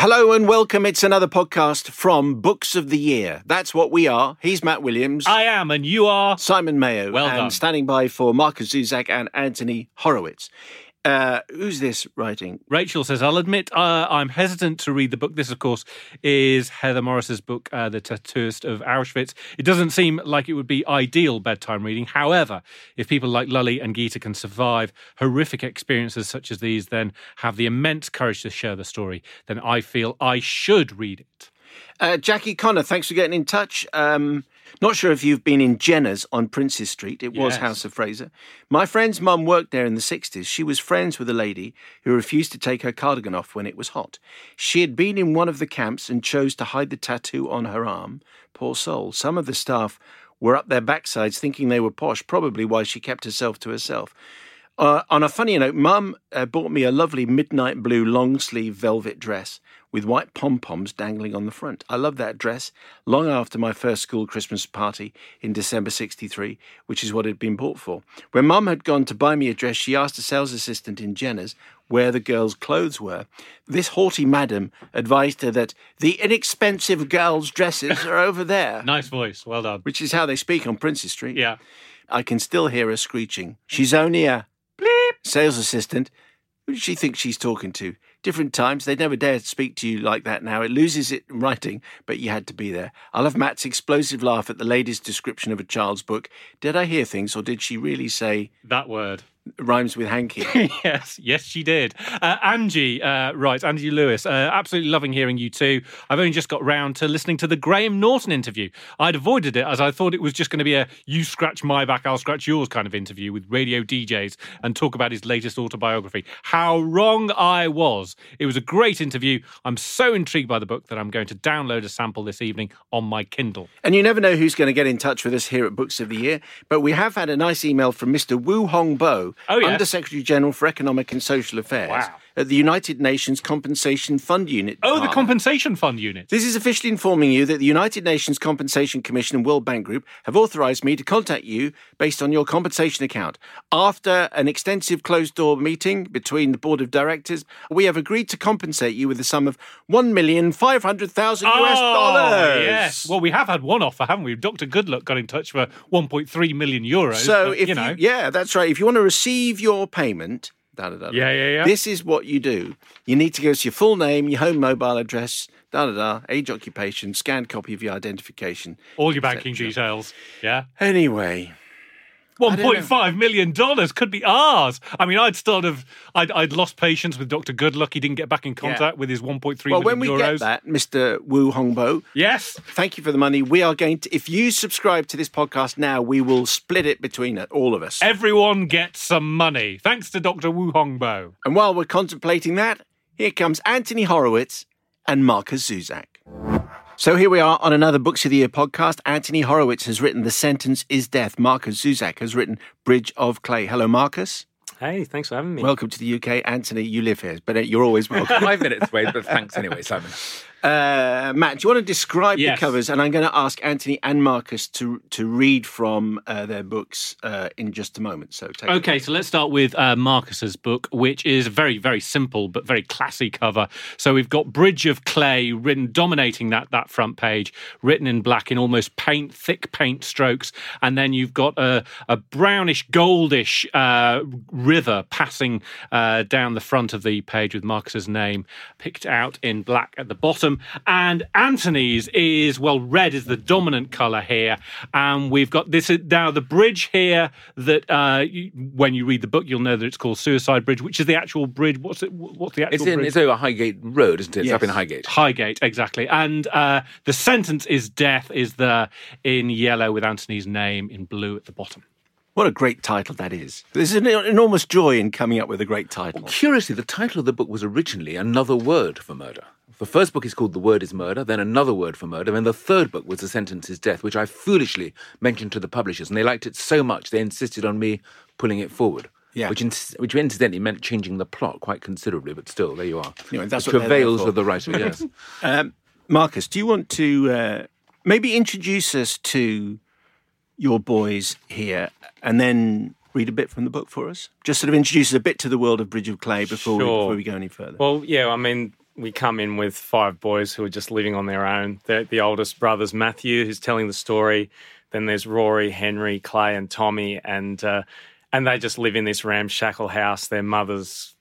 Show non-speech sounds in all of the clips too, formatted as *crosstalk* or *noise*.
Hello and welcome. It's another podcast from Books of the Year. That's what we are. He's Matt Williams. I am, and you are. Simon Mayo. Well and done. standing by for Markus Zusak and Anthony Horowitz. Uh, who's this writing? Rachel says, I'll admit uh, I'm hesitant to read the book. This, of course, is Heather Morris's book, uh, The Tattooist of Auschwitz. It doesn't seem like it would be ideal bedtime reading. However, if people like Lale and Gita can survive horrific experiences such as these, then have the immense courage to share the story, then I feel I should read it. Uh, Jackie Connor, thanks for getting in touch. Um, not sure if you've been in Jenner's on Princes Street. It was Yes. House of Fraser. My friend's mum worked there in the 60s. She was friends with a lady who refused to take her cardigan off when it was hot. She had been in one of the camps and chose to hide the tattoo on her arm. Poor soul. Some of the staff were up their backsides thinking they were posh, probably why she kept herself to herself. Uh, on a funny note, Mum uh, bought me a lovely midnight blue long sleeve velvet dress with white pom poms dangling on the front. I love that dress long after my first school Christmas party in December 63, which is what it had been bought for. When Mum had gone to buy me a dress, she asked a sales assistant in Jenner's where the girls' clothes were. This haughty madam advised her that the inexpensive girls' dresses are over there, *laughs* Nice voice. Well done. which is how they speak on Princes Street. Yeah. I can still hear her screeching. She's only a bleep sales assistant. Who does she think she's talking to? Different times, they'd never dare speak to you like that now. It loses it in writing, but you had to be there. I love Matt's explosive laugh at the lady's description of a child's book. Did I hear things, or did she really say That word. Rhymes with hanky? *laughs* yes, yes, she did. Uh, Angie, uh, right, Angie Lewis, uh, absolutely loving hearing you too. I've only just got round to listening to the Graham Norton interview. I'd avoided it as I thought it was just going to be a you scratch my back, I'll scratch yours kind of interview with radio DJs and talk about his latest autobiography. How wrong I was. It was a great interview. I'm so intrigued by the book that I'm going to download a sample this evening on my Kindle. And you never know who's going to get in touch with us here at Books of the Year, but we have had a nice email from Mr. Wu Hongbo, Oh, yes. Under Secretary General for Economic and Social Affairs Wow. At the United Nations Compensation Fund Unit. Oh, the Compensation Fund Unit. This is officially informing you that the United Nations Compensation Commission and World Bank Group have authorized me to contact you based on your compensation account. After an extensive closed door meeting between the board of directors, we have agreed to compensate you with a sum of 1,500,000 US dollars. Oh, Yes. Well, we have had one offer, haven't we? Dr. Goodluck got in touch for 1.3 million euros. So but, if you know, yeah, that's right. If you want to receive your payment, da, da, da, Yeah, yeah, yeah. This is what you do. You need to give us your full name, your home mobile address, da da da, age, occupation, scanned copy of your identification. all your banking details. Yeah. Anyway, don't know. 1.5 million dollars could be ours. I mean, I'd sort of, I'd, I'd lost patience with Dr. Goodluck. He didn't get back in contact with his 1.3 well, million when we euros. get that, Mr. Wu Hongbo, Yes. thank you for the money. We are going to, if you subscribe to this podcast now, we will split it between it, all of us. Everyone gets some money. Thanks to Dr. Wu Hongbo. And while we're contemplating that, here comes Anthony Horowitz and Markus Zusak. So here we are on another Books of the Year podcast. Anthony Horowitz has written The Sentence is Death. Markus Zusak has written Bridge of Clay. Hello, Markus. Hey, thanks for having me. Welcome to the UK. Anthony, you live here, but you're always *laughs* welcome. Five minutes away, but thanks anyway, Simon. *laughs* Uh, Matt, do you want to describe Yes. the covers? And I'm going to ask Anthony and Markus to to read from uh, their books uh, in just a moment. So take it. Okay, so let's start with uh, Markus's book, which is a very, very simple but very classy cover. So we've got Bridge of Clay written, dominating that that front page, written in black in almost paint, thick paint strokes, and then you've got a, a brownish, goldish uh, river passing uh, down the front of the page with Markus's name picked out in black at the bottom. And Anthony's is well, red is the dominant color here, and we've got this now the bridge here that uh, you, when you read the book you'll know that it's called Suicide Bridge, which is the actual bridge. What's it? What's the actual It's in bridge? it's over Highgate Road, isn't it? It's Yes. up in Highgate. Highgate, exactly. And uh, the sentence is death is the in yellow with Anthony's name in blue at the bottom. What a great title that is. There's an enormous joy in coming up with a great title. Curiously, the title of the book was originally another word for murder. The first book is called The Word is Murder, then another word for murder, and the third book was The Sentence is Death, which I foolishly mentioned to the publishers, and they liked it so much they insisted on me pulling it forward. Yeah. Which, in, which incidentally meant changing the plot quite considerably, but still, there you are. Anyway, that's the what travails of the writer, yes. *laughs* Um, Markus, do you want to uh, maybe introduce us to your boys here and then read a bit from the book for us? Just sort of introduce us a bit to the world of Bridge of Clay before, we, before we go any further. Well, yeah, I mean, we come in with five boys who are just living on their own. The, the oldest brother's Matthew, who's telling the story. Then there's Rory, Henry, Clay, and Tommy, and uh, and they just live in this ramshackle house. Their mother's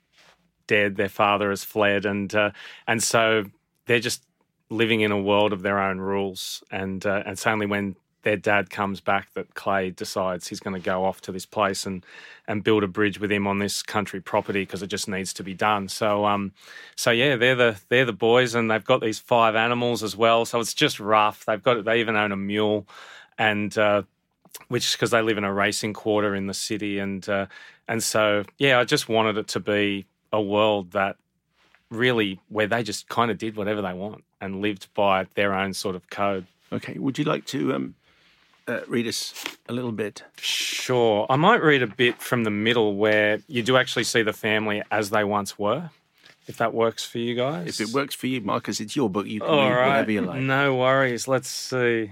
dead, their father has fled, and uh, and so they're just living in a world of their own rules. And uh, and it's only when their dad comes back that Clay decides he's going to go off to this place and and build a bridge with him on this country property because it just needs to be done. So um so yeah, they're the they're the boys and they've got these five animals as well. So it's just rough. They've got they even own a mule and uh which because they live in a racing quarter in the city and uh and so yeah, I just wanted it to be a world that really where they just kind of did whatever they want and lived by their own sort of code. okay, would you like to um, uh, read us a little bit? Sure. I might read a bit from the middle where you do actually see the family as they once were, if that works for you guys. If it works for you, Markus, it's your book. You can All read right. whatever you like. No worries. Let's see.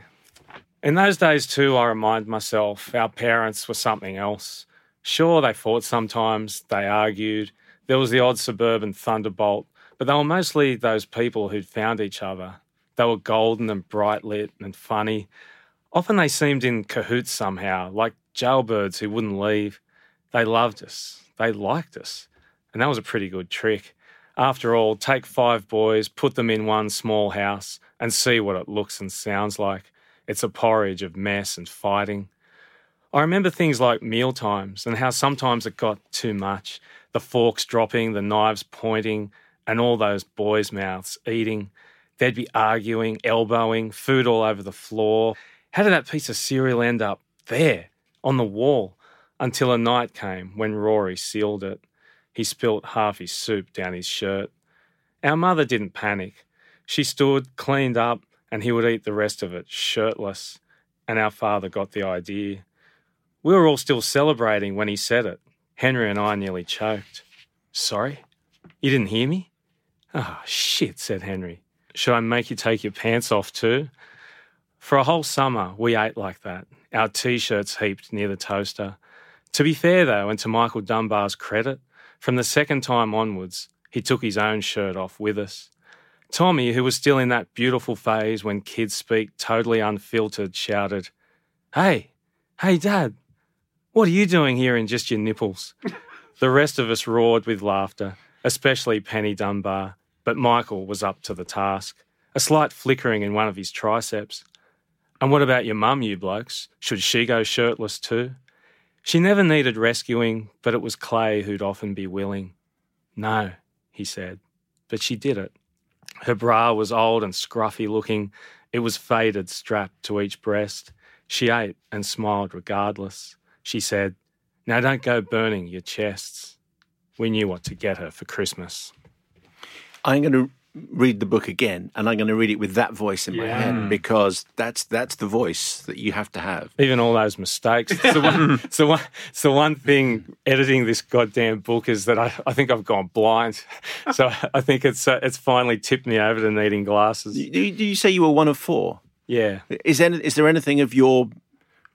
In those days, too, I remind myself our parents were something else. Sure, they fought sometimes, they argued. There was the odd suburban thunderbolt, but they were mostly those people who'd found each other. They were golden and bright lit and funny. Often they seemed in cahoots somehow, like jailbirds who wouldn't leave. They loved us, they liked us, and that was a pretty good trick. After all, take five boys, put them in one small house, and see what it looks and sounds like. It's a porridge of mess and fighting. I remember things like meal times and how sometimes it got too much the forks dropping, the knives pointing, and all those boys' mouths eating. They'd be arguing, elbowing, food all over the floor. How did that piece of cereal end up there on the wall? Until a night came when Rory sealed it. He spilt half his soup down his shirt. Our mother didn't panic. She stood, cleaned up, and he would eat the rest of it shirtless. And our father got the idea. We were all still celebrating when he said it. Henry and I nearly choked. Sorry? You didn't hear me? Ah, shit, said Henry. Should I make you take your pants off too? For a whole summer, we ate like that, our t shirts heaped near the toaster. To be fair, though, and to Michael Dunbar's credit, from the second time onwards, he took his own shirt off with us. Tommy, who was still in that beautiful phase when kids speak totally unfiltered, shouted, Hey, hey, Dad, what are you doing here in just your nipples? *laughs* the rest of us roared with laughter, especially Penny Dunbar, but Michael was up to the task. A slight flickering in one of his triceps. And what about your mum, you blokes? Should she go shirtless too? She never needed rescuing, but it was Clay who'd often be willing. No, he said, but she did it. Her bra was old and scruffy looking. It was faded, strapped to each breast. She ate and smiled regardless. She said, Now don't go burning your chests. We knew what to get her for Christmas. I'm going to read the book again, and I'm going to read it with that voice in my head because that's that's the voice that you have to have. Even all those mistakes. *laughs* The one, it's the one, one thing editing this goddamn book is that I, I think I've gone blind. *laughs* So I think it's uh, it's finally tipped me over to needing glasses. Do you, do you say you were one of four? Yeah. Is there, is there anything of your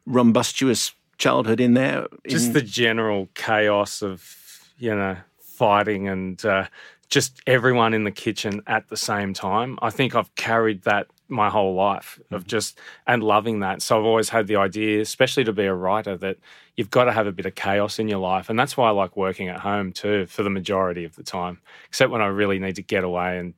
rumbustious childhood in there? just the general chaos of you know fighting and uh, just everyone in the kitchen at the same time. I think i've carried that my whole life of mm-hmm. just and loving that. So i've always had the idea especially to be a writer that you've got to have a bit of chaos in your life. And that's why i like working at home too for the majority of the time except when i really need to get away and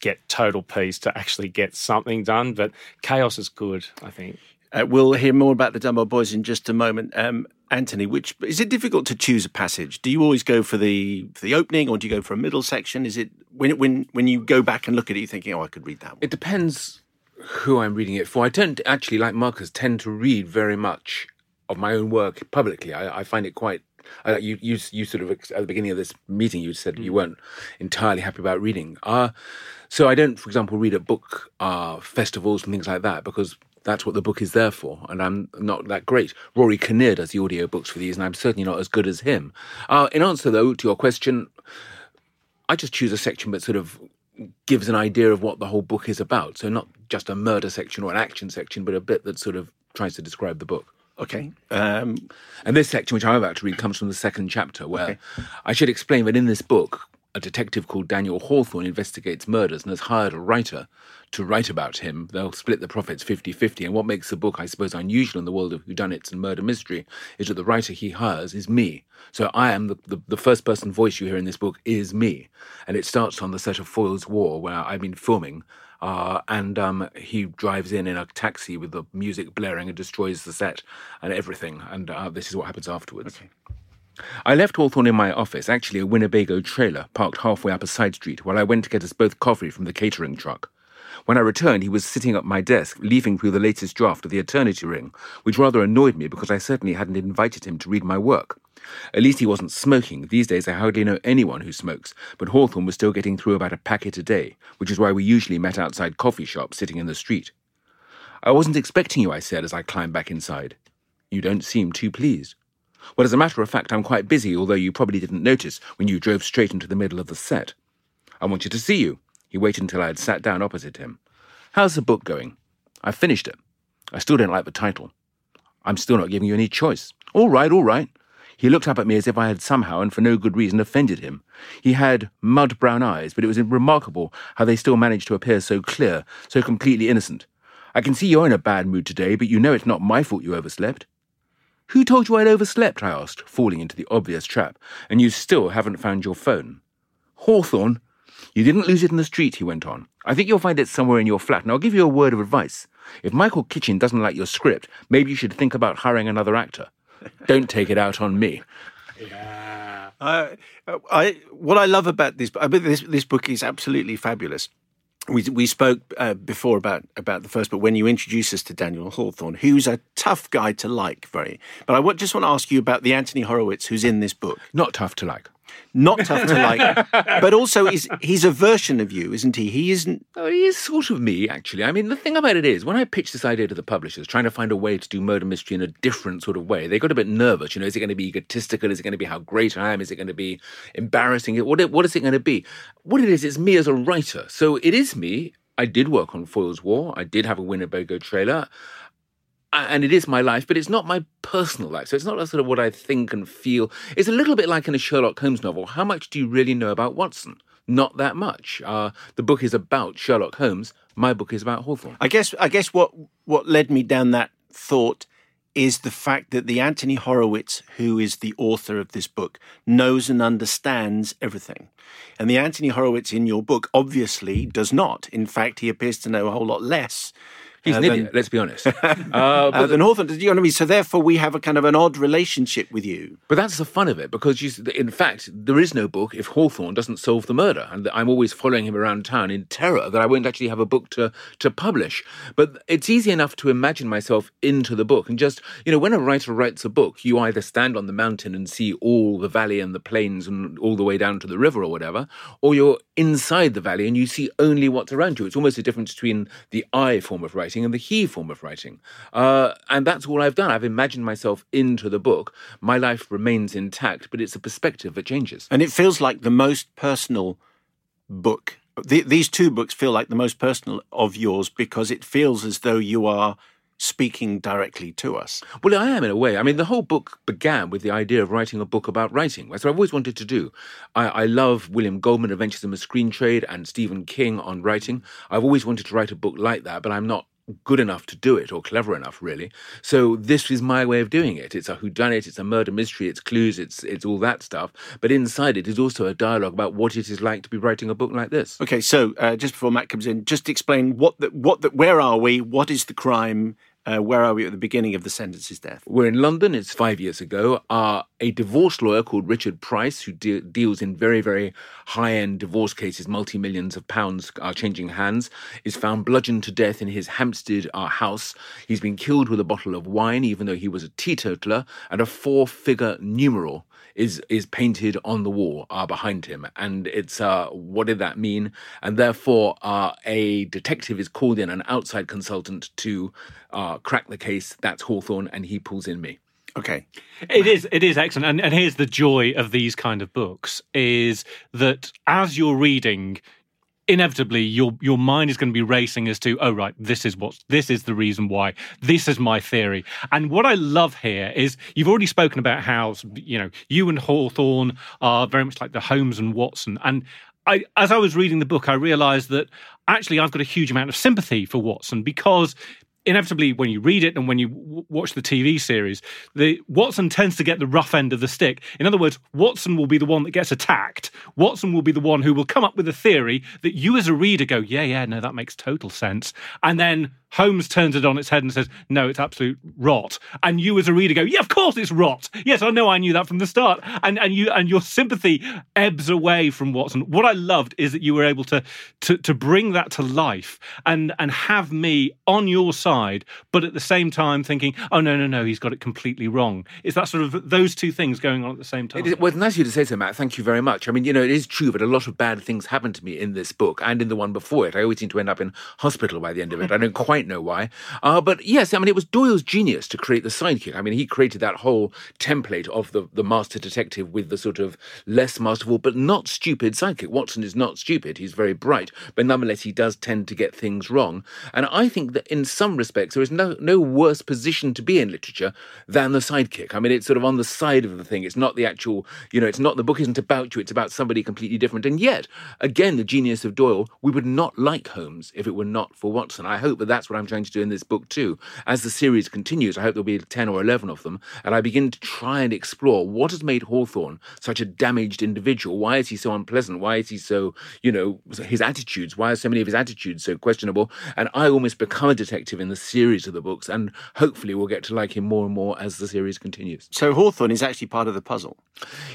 get total peace to actually get something done. But chaos is good i think Uh, we'll hear more about the Dunbar Boys in just a moment. Um, Anthony, which is it difficult to choose a passage? Do you always go for the for the opening, or do you go for a middle section? Is it when when when you go back and look at it, you're thinking, "Oh, I could read that." One. It depends who I'm reading it for. I don't actually, like Markus, tend to read very much of my own work publicly. I, I find it quite. Uh, you, you, you sort of at the beginning of this meeting, you said you weren't entirely happy about reading. Uh, so I don't, for example, read at book uh, festivals and things like that because that's what the book is there for. And I'm not that great. Rory Kinnear does the audiobooks for these, and I'm certainly not as good as him. Uh, in answer, though, to your question, I just choose a section that sort of gives an idea of what the whole book is about. So not just a murder section or an action section, but a bit that sort of tries to describe the book. Okay. Um, And this section, which I'm about to read, comes from the second chapter, where I should explain that in this book, a detective called Daniel Hawthorne investigates murders and has hired a writer to write about him. They'll split the profits 50 50. And what makes the book, I suppose, unusual in the world of whodunits and murder mystery is that the writer he hires is me. So I am the, the, the first person voice you hear in this book is me. And it starts on the set of Foyle's War, where I've been filming. Uh, and um, he drives in in a taxi with the music blaring and destroys the set and everything. And uh, this is what happens afterwards. I left Hawthorne in my office, actually a Winnebago trailer, parked halfway up a side street, while I went to get us both coffee from the catering truck. When I returned, he was sitting at my desk, leafing through the latest draft of the Eternity Ring, which rather annoyed me because I certainly hadn't invited him to read my work. At least he wasn't smoking. These days I hardly know anyone who smokes, but Hawthorne was still getting through about a packet a day, which is why we usually met outside coffee shops sitting in the street. I wasn't expecting you, I said as I climbed back inside. You don't seem too pleased. Well, as a matter of fact, I'm quite busy, although you probably didn't notice when you drove straight into the middle of the set. I want you to see you. He waited until I had sat down opposite him. How's the book going? I finished it. I still don't like the title. I'm still not giving you any choice. All right, all right. He looked up at me as if I had somehow and for no good reason offended him. He had mud brown eyes, but it was remarkable how they still managed to appear so clear, so completely innocent. I can see you're in a bad mood today, but you know it's not my fault you overslept. Who told you I'd overslept? I asked, falling into the obvious trap. And you still haven't found your phone. Hawthorne, you didn't lose it in the street, he went on. I think you'll find it somewhere in your flat, and I'll give you a word of advice. If Michael Kitchen doesn't like your script, maybe you should think about hiring another actor. Don't take it out on me. Uh, I what I love about this, I mean, this this book is absolutely fabulous. We we spoke uh, before about about the first book when you introduced us to Daniel Hawthorne, who's a tough guy to like, very. But I just want to ask you about the Anthony Horowitz who's in this book. Not tough to like. Not tough to like, *laughs* but also is he's a version of you, isn't he? He isn't. Oh, he is sort of me, actually. I mean, the thing about it is, when I pitched this idea to the publishers, trying to find a way to do murder mystery in a different sort of way, they got a bit nervous. You know, is it going to be egotistical? Is it going to be how great I am? Is it going to be embarrassing? What, what is it going to be? What it is, it's me as a writer. So it is me. I did work on Foyle's War. I did have a Winnebago trailer. And it is my life, but it's not my personal life. So it's not sort of what I think and feel. It's a little bit like in a Sherlock Holmes novel. How much do you really know about Watson? Not that much. Uh, the book is about Sherlock Holmes. My book is about Hawthorne. I guess I guess what what led me down that thought is the fact that the Anthony Horowitz, who is the author of this book, knows and understands everything. And the Anthony Horowitz in your book obviously does not. In fact, he appears to know a whole lot less He's uh, an idiot, let's be honest. *laughs* Uh, but, than Hawthorne. Do you know what I mean? So therefore, we have a kind of an odd relationship with you. but that's the fun of it because, you, in fact, there is no book if Hawthorne doesn't solve the murder. And I'm always following him around town in terror that I won't actually have a book to, to publish. But it's easy enough to imagine myself into the book. And just, you know, when a writer writes a book, you either stand on the mountain and see all the valley and the plains and all the way down to the river or whatever, or you're inside the valley and you see only what's around you. It's almost a difference between the I form of writing and the he form of writing. Uh, and that's all I've done. I've imagined myself into the book. My life remains intact, but it's a perspective that changes. And it feels like the most personal book. The, these two books feel like the most personal of yours because it feels as though you are speaking directly to us. Well, I am in a way. I mean, the whole book began with the idea of writing a book about writing. That's what I've always wanted to do. I, I love William Goldman, Adventures in the Screen Trade, and Stephen King on writing. I've always wanted to write a book like that, but I'm not good enough to do it or clever enough really so this is my way of doing it it's a whodunit it's a murder mystery it's clues it's it's all that stuff but inside it is also a dialogue about what it is like to be writing a book like this Okay, so uh, just before Matt comes in, just explain what the, what the, where are we? What is the crime? Uh, where are we at the beginning of the sentence's death? We're in London. It's five years ago. Uh, a divorce lawyer called Richard Price, who de- deals in very, very high-end divorce cases, multi-millions of pounds are changing hands, is found bludgeoned to death in his Hampstead uh, house. He's been killed with a bottle of wine, even though he was a teetotaler, and a four-figure numeral is is painted on the wall uh, behind him, and it's uh, what did that mean? And therefore, uh, a detective is called in, an outside consultant, to uh, crack the case. That's Hawthorne, and he pulls in me. Okay, It is. It is excellent. And, and here's the joy of these kind of books: is that as you're reading, inevitably your your mind is going to be racing as to, oh right, this is what this is the reason why. This is my theory. And what I love here is you've already spoken about how you know you and Hawthorne are very much like the Holmes and Watson, and I, as I was reading the book, I realised that actually I've got a huge amount of sympathy for Watson because inevitably when you read it and when you w- watch the TV series, the Watson tends to get the rough end of the stick. In other words, Watson will be the one that gets attacked. Watson will be the one who will come up with a theory that you as a reader go, yeah, yeah, no, that makes total sense. And then Holmes turns it on its head and says, no, it's absolute rot. And you as a reader go, yeah, of course it's rot. Yes, I know I knew that from the start. And and you and your sympathy ebbs away from Watson. What I loved is that you were able to to to bring that to life and and have me on your side, but at the same time thinking, oh no, no, no, he's got it completely wrong. It's that sort of those two things going on at the same time. It is, well, it's nice of you to say so, Matt. Thank you very much. I mean, you know, it is true that a lot of bad things happen to me in this book and in the one before it. I always seem to end up in hospital by the end of it. I don't quite know why. Uh, but yes, I mean, it was Doyle's genius to create the sidekick. I mean, he created that whole template of the, the master detective with the sort of less masterful but not stupid sidekick. Watson is not stupid. He's very bright, but nonetheless, he does tend to get things wrong. And I think that in some respects, there is no, no worse position to be in literature than the sidekick. I mean, it's sort of on the side of the thing. It's not the actual, you know, it's not, the book isn't about you, it's about somebody completely different. And yet, again, the genius of Doyle, we would not like Holmes if it were not for Watson. I hope that that's what I'm trying to do in this book too. As the series continues, I hope there'll be 10 or 11 of them, and I begin to try and explore what has made Hawthorne such a damaged individual. Why is he so unpleasant? Why is he so, you know, his attitudes? Why are so many of his attitudes so questionable? And I almost become a detective in the series of the books, and hopefully we'll get to like him more and more as the series continues. so Hawthorne is actually part of the puzzle.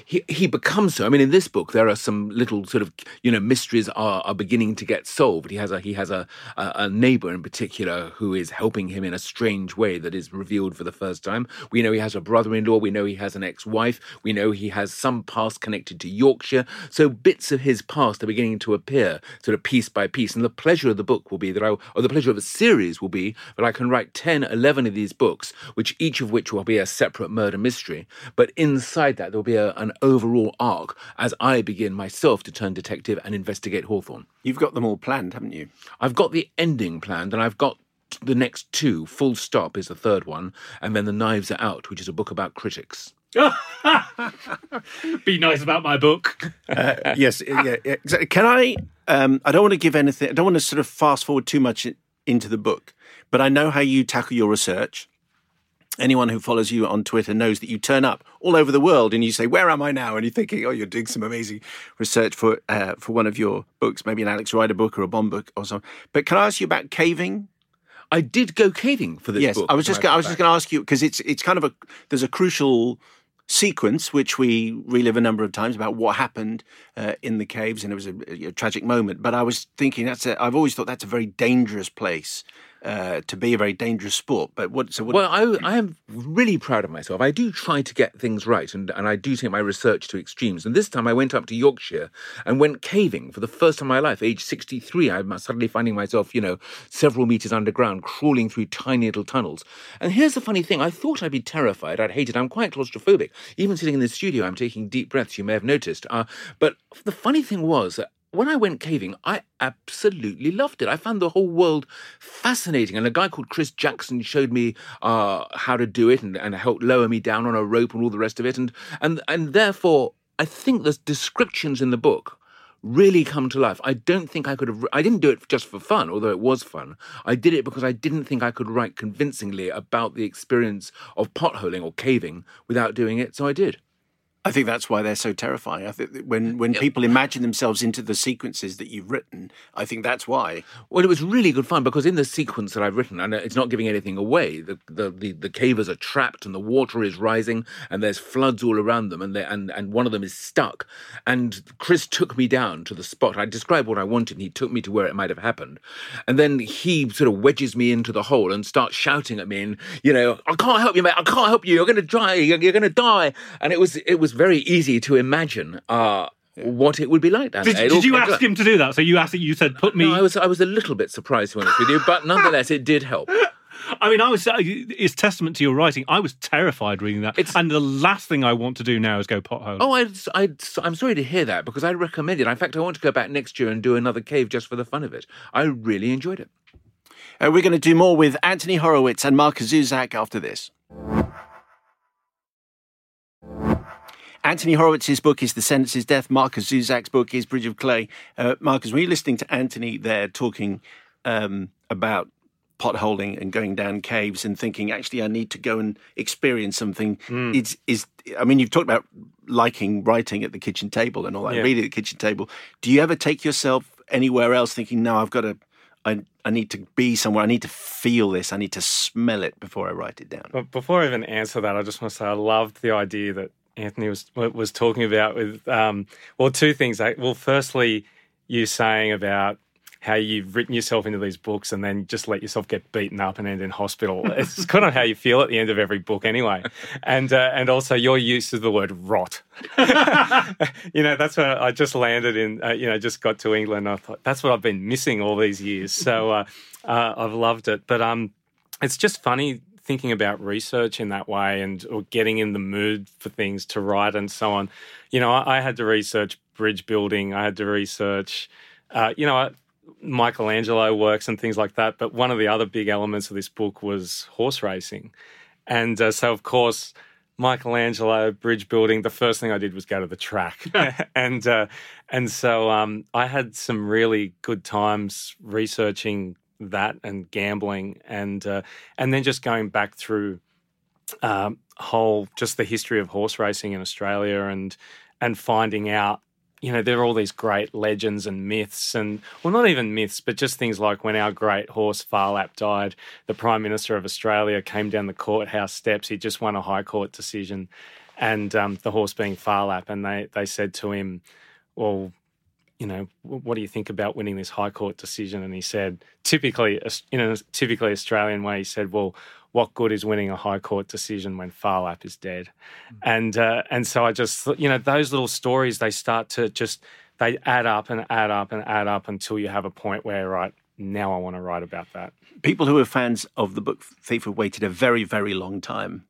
he he becomes so. I mean, in this book, there are some little sort of you know mysteries are, are beginning to get solved. He has a he has a, a a neighbor in particular who is helping him in a strange way that is revealed for the first time. We know he has a brother-in-law. We know he has an ex-wife. We know he has some past connected to Yorkshire. So bits of his past are beginning to appear, sort of piece by piece. And the pleasure of the book will be that I, or the pleasure of a series will be that I can write 10, 11 of these books, which each of which will be a separate murder mystery. But inside that, there'll be a, an overall arc as I begin myself to turn detective and investigate Hawthorne. You've got them all planned, haven't you? I've got the ending planned, and I've got the next two. Full Stop is the third one, and then The Knives Are Out, which is a book about critics. *laughs* Be nice about my book. Uh, yes, yeah, yeah, exactly. Can I? Um, I don't want to give anything. I don't want to sort of fast forward too much into the book, but I know how you tackle your research. Anyone who follows you on Twitter knows that you turn up all over the world and you say, "Where am I now?" And you're thinking, "Oh, you're doing some amazing research for uh, for one of your books, maybe an Alex Rider book or a Bond book or something." But can I ask you about caving? I did go caving for this yes, book. I was just I was just going to ask you because it's it's kind of a there's a crucial sequence which we relive a number of times about what happened uh, in the caves and it was a, a tragic moment. But I was thinking that's a, I've always thought that's a very dangerous place uh, to be a very dangerous sport. But what so what? Well, I, I am really proud of myself. I do try to get things right, and, and I do take my research to extremes. And this time I went up to Yorkshire and went caving for the first time in my life, age 63. I'm suddenly finding myself, you know, several meters underground, crawling through tiny little tunnels. And here's the funny thing I thought I'd be terrified. I'd hate it. I'm quite claustrophobic. Even sitting in the studio, I'm taking deep breaths, you may have noticed. Uh, but the funny thing was that when I went caving, I absolutely loved it. I found the whole world fascinating. And a guy called Chris Jackson showed me uh, how to do it and, and helped lower me down on a rope and all the rest of it. And, and, and therefore, I think the descriptions in the book really come to life. I don't think I could have, I didn't do it just for fun, although it was fun. I did it because I didn't think I could write convincingly about the experience of potholing or caving without doing it. So I did. I think that's why they're so terrifying. I think that when when people imagine themselves into the sequences that you've written, I think that's why. Well, it was really good fun because in the sequence that I've written, and it's not giving anything away, the the, the, the cavers are trapped and the water is rising and there's floods all around them and they, and and one of them is stuck. And Chris took me down to the spot. I described what I wanted and he took me to where it might have happened. And then he sort of wedges me into the hole and starts shouting at me and, you know, I can't help you, mate. I can't help you. You're going to die. You're, you're going to die. And it was it was very easy to imagine uh, what it would be like down Did, there. It did you ask life. him to do that? So you asked it. You said, "Put me." No, I was I was a little bit surprised to be honest with you, but nonetheless, it did help. *laughs* I mean, I was. uh, It's testament to your writing. I was terrified reading that, It's- and the last thing I want to do now is go pothole. Oh, I, I, I'm sorry to hear that because I recommend it. In fact, I want to go back next year and do another cave just for the fun of it. I really enjoyed it. Uh, we're going to do more with Anthony Horowitz and Mark Zusak after this. Anthony Horowitz's book is The Sentence's Death. Markus Zusak's book is Bridge of Clay. Uh, Markus, when you're listening to Anthony there talking um, about potholing and going down caves and thinking, actually, I need to go and experience something. It's, is, I mean, you've talked about liking writing at the kitchen table and all that, Yeah. reading at the kitchen table. Do you ever take yourself anywhere else thinking, no, I've got to, I, I need to be somewhere, I need to feel this, I need to smell it before I write it down? But before I even answer that, I just want to say I loved the idea that Anthony was was talking about with um, well, two things. Well, firstly, you saying about how you've written yourself into these books and then just let yourself get beaten up and end in hospital. *laughs* It's kind of how you feel at the end of every book, anyway. And uh, and also your use of the word rot. *laughs* you know, that's what I just landed in. Uh, you know, just got to England. I thought that's what I've been missing all these years. So uh, uh, I've loved it. But um, it's just funny thinking about research in that way and or getting in the mood for things to write and so on. You know, I, I had to research bridge building. I had to research, uh, you know, I- Michelangelo works and things like that. But one of the other big elements of this book was horse racing, and uh, so of course. Michelangelo bridge building. The first thing I did was go to the track, *laughs* *laughs* and uh, and so um, I had some really good times researching that and gambling, and uh, and then just going back through um, whole just the history of horse racing in Australia and and finding out you know there are all these great legends and myths and well not even myths but just things like when our great horse Phar Lap died the prime minister of Australia came down the courthouse steps he just won a high court decision and um, the horse being Phar Lap and they they said to him well you know, what do you think about winning this High Court decision? And he said, typically, in a typically Australian way, he said, well, what good is winning a High Court decision when Phar Lap is dead? And uh, and so I just, you know, those little stories they start to just they add up and add up and add up until you have a point where right now I want to write about that. People who are fans of the book Thief have waited a very, very long time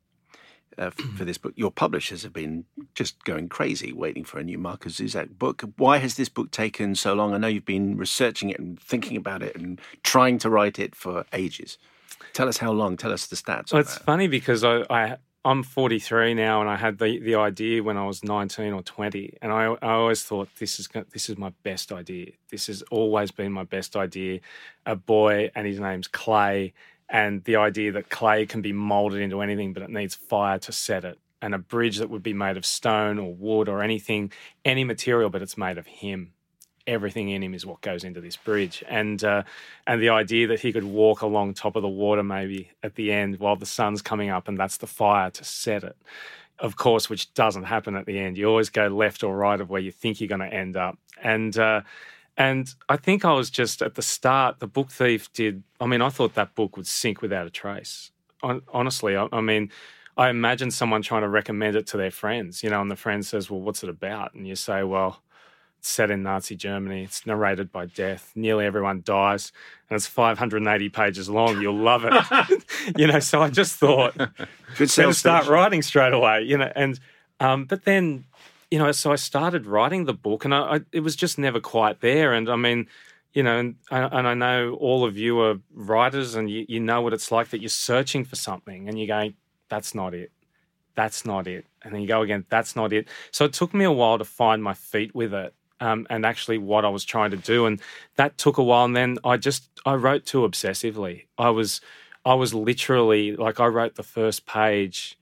uh, for this book. Your publishers have been just going crazy waiting for a new Markus Zusak book. Why has this book taken so long? I know you've been researching it and thinking about it and trying to write it for ages. Tell us how long. Tell us the stats. Well, it's that. funny because I, I I'm 43 now, and I had the, the idea when I was 19 or 20, and I, I always thought this is this is my best idea. This has always been my best idea. A boy, and his name's Clay, and the idea that clay can be molded into anything, but it needs fire to set it, and a bridge that would be made of stone or wood or anything, any material, but it's made of him. everything in him is what goes into this bridge, and uh, and the idea that he could walk along top of the water maybe at the end while the sun's coming up, and that's the fire to set it. Of course, which doesn't happen at the end. You always go left or right of where you think you're going to end up, and. Uh, and I think I was just at the start, the book thief did. I mean, I thought that book would sink without a trace. Honestly, I, I mean, I imagine someone trying to recommend it to their friends, you know, and the friend says, Well, what's it about? And you say, Well, it's set in Nazi Germany. It's narrated by death. Nearly everyone dies, and it's 580 pages long. You'll love it, *laughs* you know. So I just thought, good start writing straight away, you know. And um, but then you know, so I started writing the book, and I, I, it was just never quite there. And I mean, you know, and, and I know all of you are writers, and you, you know what it's like that you're searching for something, and you go, "That's not it. That's not it." And then you go again, "That's not it." So it took me a while to find my feet with it, um, and actually what I was trying to do, and that took a while. And then I just I wrote too obsessively. I was I was literally like I wrote the first page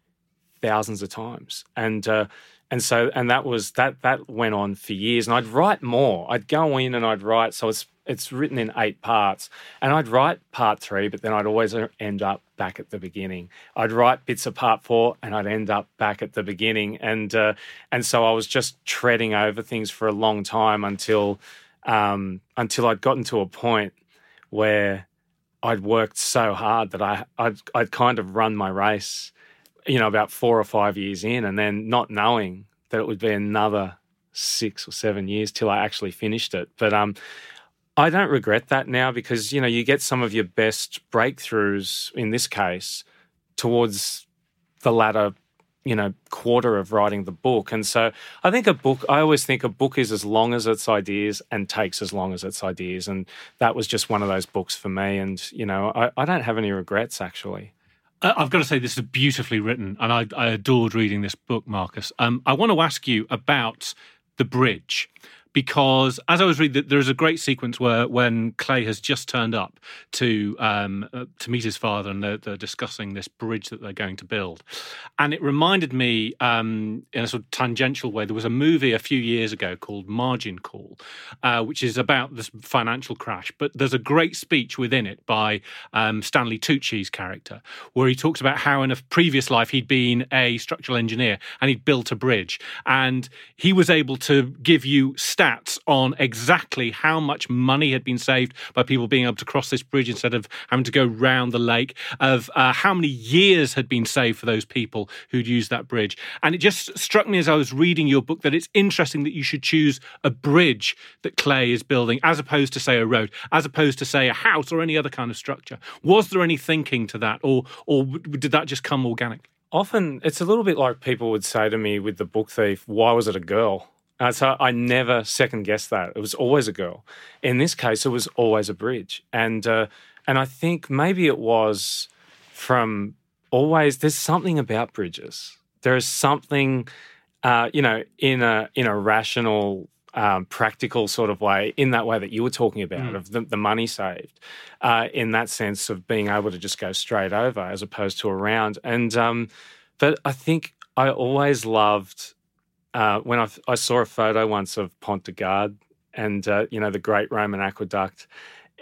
thousands of times, and uh, and so and that was that that went on for years. And i'd write more. I'd go in and i'd write so it's it's written in eight parts. And i'd write part three but then i'd always end up back at the beginning. I'd write bits of part four and i'd end up back at the beginning. And uh, and so i was just treading over things for a long time until um, until i'd gotten to a point where i'd worked so hard that i I'd, I'd kind of run my race you know, about four or five years in, and then not knowing that it would be another six or seven years till I actually finished it. But um, I don't regret that now because you know you get some of your best breakthroughs in this case towards the latter you know quarter of writing the book. And so i think a book i always think a book is as long as its ideas and takes as long as its ideas. And that was just one of those books for me. And you know i, I don't have any regrets actually I've got to say, this is beautifully written, and I, I adored reading this book, Markus. Um, I want to ask you about the bridge because as I was reading, there's a great sequence where when Clay has just turned up to um, uh, to meet his father, and they're, they're, discussing this bridge that they're going to build, and it reminded me um, in a sort of tangential way. There was a movie a few years ago called Margin Call, uh, which is about this financial crash. But there's a great speech within it by um, Stanley Tucci's character, where he talks about how in a previous life he'd been a structural engineer and he'd built a bridge, and he was able to give you stats on exactly how much money had been saved by people being able to cross this bridge instead of having to go round the lake, of uh, how many years had been saved for those people who'd used that bridge. And it just struck me as I was reading your book that it's interesting that you should choose a bridge that Clay is building as opposed to, say, a road, as opposed to, say, a house or any other kind of structure. Was there any thinking to that, or, or did that just come organically? Often it's a little bit like people would say to me with the book thief, why was it a girl? Uh, so I never second guessed that. It was always a girl. In this case, it was always a bridge, and uh, and I think maybe it was from always. There's something about bridges. There is something, uh, you know, in a in a rational. Um, practical sort of way, in that way that you were talking about, mm. of the, the, money saved, uh, in that sense of being able to just go straight over as opposed to around. And um, but I think I always loved uh, when I, I, saw a photo once of Pont du Gard and uh, you know the Great Roman Aqueduct,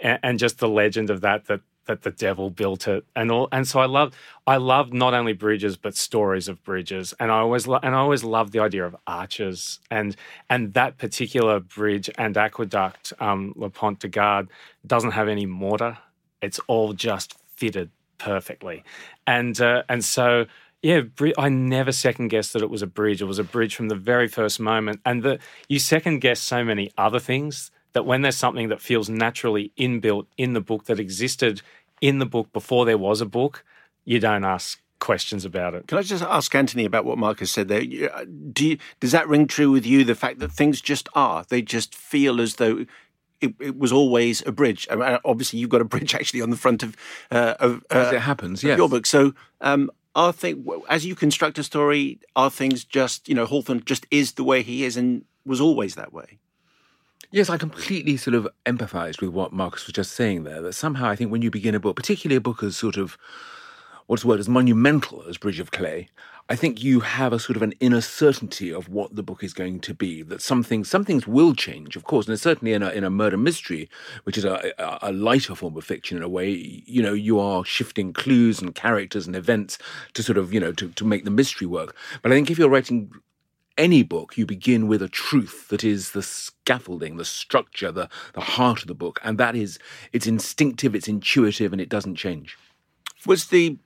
and, and, just the legend of that that that the devil built it and all. And so I love I love not only bridges but stories of bridges, and I always lo- and I always love the idea of arches and and that particular bridge and aqueduct, um, Le Pont du Gard, doesn't have any mortar. It's all just fitted perfectly, and uh, and so yeah, I never second guessed that it was a bridge. It was a bridge from the very first moment. And the, you second guess so many other things that when there's something that feels naturally inbuilt in the book that existed in the book before there was a book, you don't ask questions about it. Can I just ask Anthony about what Markus said there? Uh, do you, does that ring true with you? The fact that things just are, they just feel as though it, it, was always a bridge. I mean, obviously, you've got a bridge *laughs* actually on the front of uh, of uh, as it happens. Yes. your book. So, um, are things as you construct a story? Are things just you know Hawthorne just is the way he is and was always that way? Yes, I completely sort of empathised with what Markus was just saying there. That somehow I think when you begin a book, particularly a book as sort of what's the word, as monumental as Bridge of Clay, I think you have a sort of an inner certainty of what the book is going to be. That some things, some things will change, of course, and certainly in a in a murder mystery, which is a, a, lighter form of fiction in a way. You know, you are shifting clues and characters and events to sort of you know to to make the mystery work. But I think if you're writing any book, you begin with a truth that is the scaffolding, the structure, the, the heart of the book. And that is, it's instinctive, it's intuitive, and it doesn't change. Was the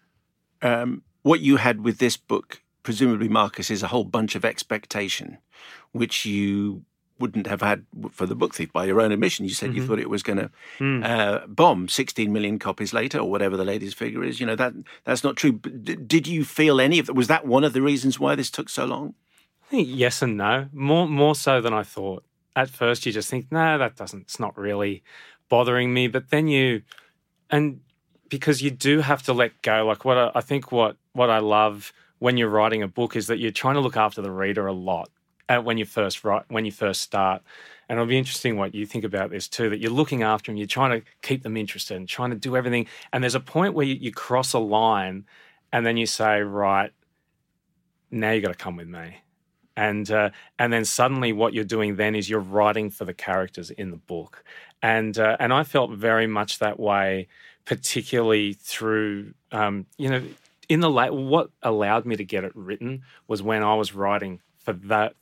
um, what you had with this book, presumably Markus, is a whole bunch of expectation, which you wouldn't have had for the book thief by your own admission. You said mm-hmm. you thought it was going to mm. uh, bomb 16 million copies later, or whatever the latest figure is. You know that that's not true. But did you feel any of that? Was that one of the reasons why this took so long? I think yes and no. More more so than I thought. At first, you just think, no, that doesn't. It's not really bothering me. But then you, and because you do have to let go. Like what I, I think what what I love when you're writing a book is that you're trying to look after the reader a lot when you first write when you first start. And it'll be interesting what you think about this too. That you're looking after them, you're trying to keep them interested, and trying to do everything. And there's a point where you, you cross a line, and then you say, right, now you got to come with me. And uh, and then suddenly, what you're doing then is you're writing for the characters in the book, and uh, and I felt very much that way particularly through um, you know in the late what allowed me to get it written was when I was writing for that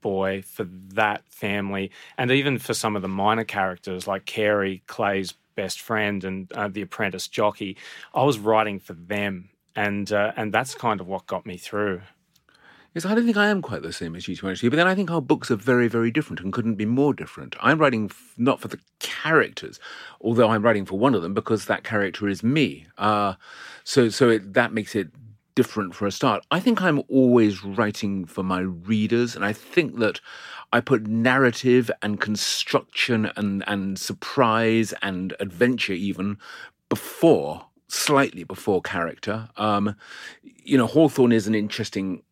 boy for that family and even for some of the minor characters like Carey Clay's best friend and uh, the apprentice jockey I was writing for them and uh, and that's kind of what got me through Yes, I don't think I am quite the same as you actually. But then I think our books are very, very different and couldn't be more different. I'm writing f- not for the characters, although I'm writing for one of them because that character is me. Uh, so, so it, that makes it different for a start. I think I'm always writing for my readers, and I think that I put narrative and construction and and surprise and adventure even before slightly before character. Um, you know, Hawthorne is an interesting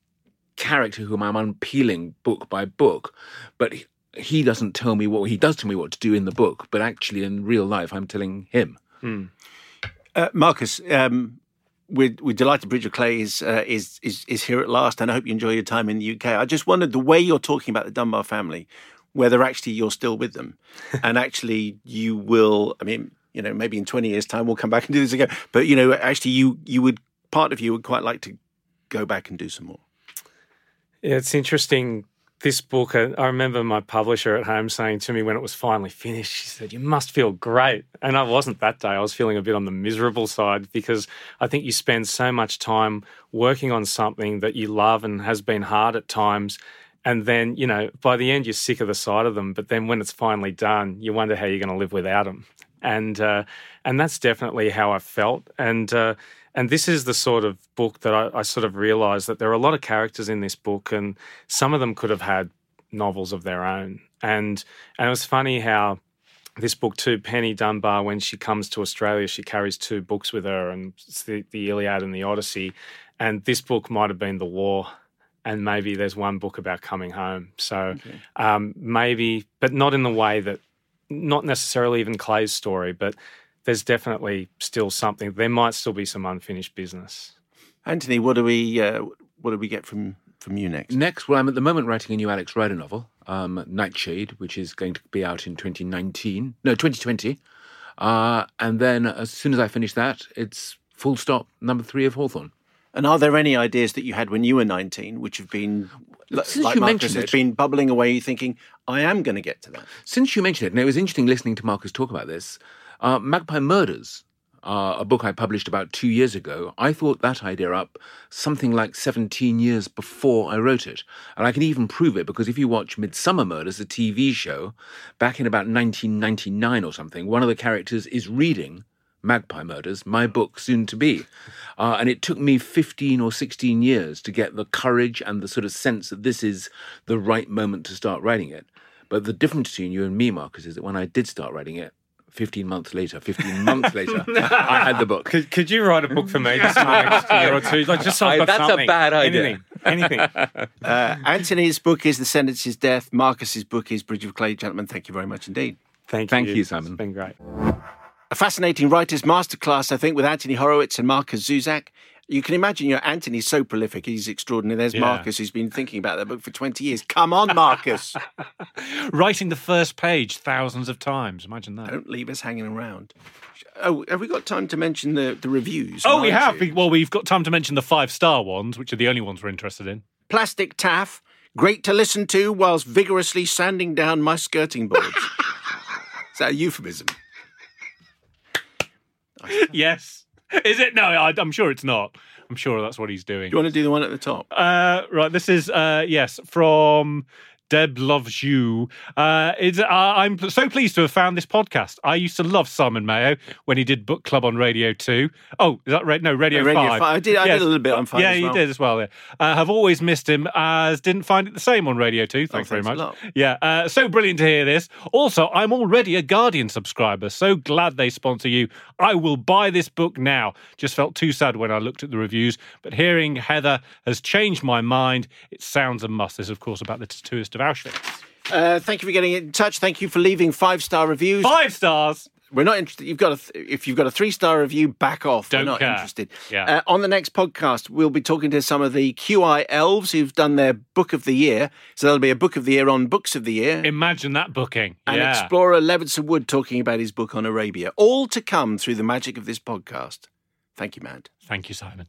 character whom I'm unpeeling book by book, but he doesn't tell me what he does tell me what to do in the book, but actually in real life I'm telling him. Hmm. Uh, Markus, um, we're, we're delighted Bridge of Clay is, uh, is is is here at last, and I hope you enjoy your time in the UK. I just wondered the way you're talking about the Dunbar family, whether actually you're still with them, *laughs* and actually you will. I mean, you know, maybe in 20 years' time we'll come back and do this again. But you know, actually, you you would part of you would quite like to go back and do some more. It's interesting. This book, uh, I remember my publisher at home saying to me when it was finally finished, she said, You must feel great. And I wasn't that day. I was feeling a bit on the miserable side because I think you spend so much time working on something that you love and has been hard at times. And then, you know, by the end, you're sick of the sight of them. But then when it's finally done, you wonder how you're going to live without them. And, uh, and that's definitely how I felt. And, uh, and this is the sort of book that I, I sort of realized that there are a lot of characters in this book, and some of them could have had novels of their own. And and it was funny how this book too, Penny Dunbar, when she comes to Australia, she carries two books with her, and it's the, the Iliad and the Odyssey. And this book might have been the war, and maybe there's one book about coming home. So okay. um, maybe, but not in the way that, not necessarily even Clay's story, but there's definitely still something. There might still be some unfinished business. Anthony, what do we uh, what do we get from from you next? Next, well, I'm at the moment writing a new Alex Rider novel, um, Nightshade, which is going to be out in 2019, no, 2020. Uh, and then as soon as I finish that, it's full stop, number three of Hawthorne. And are there any ideas that you had when you were 19 which have been, Since like you Markus, mentioned has it, been bubbling away, thinking, I am going to get to that? Since you mentioned it, and it was interesting listening to Markus talk about this, uh, Magpie Murders, uh, a book I published about two years ago, I thought that idea up something like 17 years before I wrote it. And I can even prove it because if you watch Midsomer Murders, a TV show, back in about 1999 or something, one of the characters is reading Magpie Murders, my book soon to be. Uh, and it took me 15 or 16 years to get the courage and the sort of sense that this is the right moment to start writing it. But the difference between you and me, Markus, is that when I did start writing it, 15 months later, 15 months *laughs* later, I had the book. Could, could you write a book for me just for the next year or two? Like just so I've got That's something. a bad idea. Anything. Anything. *laughs* Uh, Anthony's book is The Sentence is Death. Markus's book is Bridge of Clay. Gentlemen, thank you very much indeed. Thank you. Thank you, Simon. It's been great. A fascinating writer's masterclass, I think, with Anthony Horowitz and Markus Zusak. You can imagine, you know, Anthony's so prolific, he's extraordinary. There's Yeah. Markus, who's been thinking about that book for 20 years. Come on, Markus. *laughs* Writing the first page thousands of times. Imagine that. Don't leave us hanging around. Oh, have we got time to mention the, the reviews? Oh, we have. iTunes? Well, we've got time to mention the five star ones, which are the only ones we're interested in. Plastic taff, great to listen to whilst vigorously sanding down my skirting boards. *laughs* Is that a euphemism? yes. *laughs* Is it? No, I, I'm sure it's not. I'm sure that's what he's doing. Do you want to do the one at the top? Uh, right, this is uh, yes from Deb loves you. Uh, it's, uh, I'm so pleased to have found this podcast. I used to love Simon Mayo when he did Book Club on Radio Two. Oh, is that right? No, Radio, Uh, Radio Five. Five. I did- I did a little bit on Five Yeah, as you did as well. Yeah. Uh, have always missed him. As didn't find it the same on Radio Two. Thanks, Oh, thanks very much. Yeah, uh, so brilliant to hear this. Also, I'm already a Guardian subscriber. So glad they sponsor you. I will buy this book now. Just felt too sad when I looked at the reviews, but hearing Heather has changed my mind. It sounds a must. This, of course, about the tattooist of Auschwitz. Uh, thank you for getting in touch. Thank you for leaving five star reviews. Five stars. We're not interested. You've got a th- if you've got a three star review, back off. Don't We're not care. interested. Yeah. Uh, on the next podcast, we'll be talking to some of the QI elves who've done their book of the year. So there'll be a book of the year on books of the year. Imagine that booking. and yeah. explorer Levison Wood talking about his book on Arabia. All to come through the magic of this podcast. Thank you, Matt. Thank you, Simon.